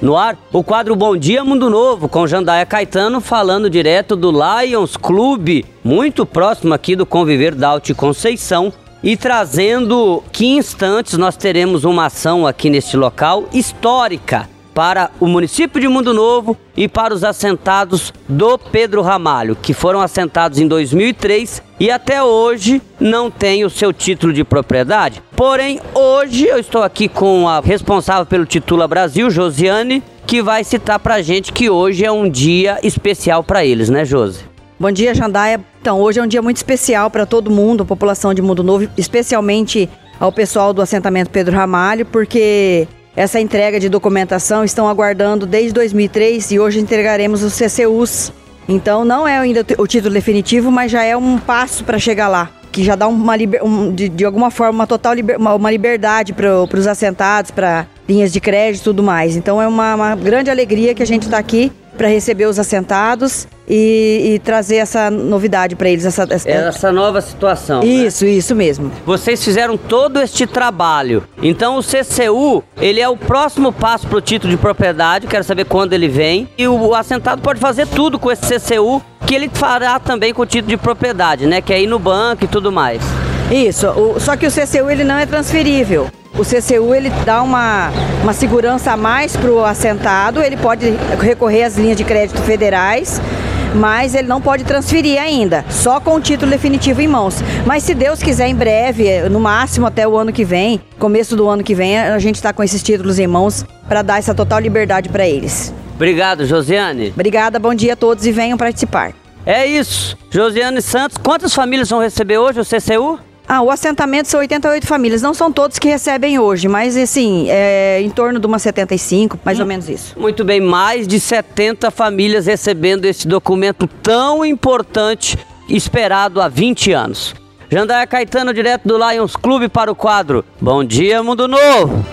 No ar, o quadro Bom Dia Mundo Novo, com Jandaia Caetano falando direto do Lions Clube, muito próximo aqui do Conviver da Alti Conceição. E trazendo que instantes nós teremos uma ação aqui neste local histórica para o município de Mundo Novo e para os assentados do Pedro Ramalho, que foram assentados em 2003 e até hoje não têm o seu título de propriedade. Porém, hoje eu estou aqui com a responsável pelo Titula Brasil, Josiane, que vai citar pra gente que hoje é um dia especial para eles, né, Josi? Bom dia, Jandaia. Então, hoje é um dia muito especial para todo mundo, a população de Mundo Novo, especialmente ao pessoal do assentamento Pedro Ramalho, porque essa entrega de documentação estão aguardando desde 2003 e hoje entregaremos os CCUs. Então não é ainda o título definitivo, mas já é um passo para chegar lá, que já dá uma um, de, de, alguma forma uma total liber, uma, uma liberdade para os assentados, para linhas de crédito e tudo mais. Então é uma, uma grande alegria que a gente está aqui para receber os assentados e, e trazer essa novidade para eles. Essa, essa... essa, nova situação. Né? Isso, né? isso mesmo. Vocês fizeram todo este trabalho. Então o CCU, ele é o próximo passo para o título de propriedade. Quero saber quando ele vem. E o assentado pode fazer tudo com esse CCU que ele fará também com o título de propriedade, né? Que é ir no banco e tudo mais. Isso, o, só que o CCU ele não é transferível. O CCU ele dá uma, uma segurança a mais para o assentado, ele pode recorrer às linhas de crédito federais, mas ele não pode transferir ainda, só com o título definitivo em mãos. Mas se Deus quiser, em breve, no máximo até o ano que vem, começo do ano que vem, a gente está com esses títulos em mãos para dar essa total liberdade para eles. Obrigado, Josiane. Obrigada, bom dia a todos e venham participar. É isso. Josiane Santos, quantas famílias vão receber hoje o CCU? Ah, o assentamento são 88 famílias. Não são todos que recebem hoje, mas assim, é em torno de umas 75, mais hum, ou menos isso. Muito bem, mais de 70 famílias recebendo esse documento tão importante, esperado há 20 anos. Jandaia Caetano, direto do Lions Clube para o quadro. Bom dia, Mundo Novo!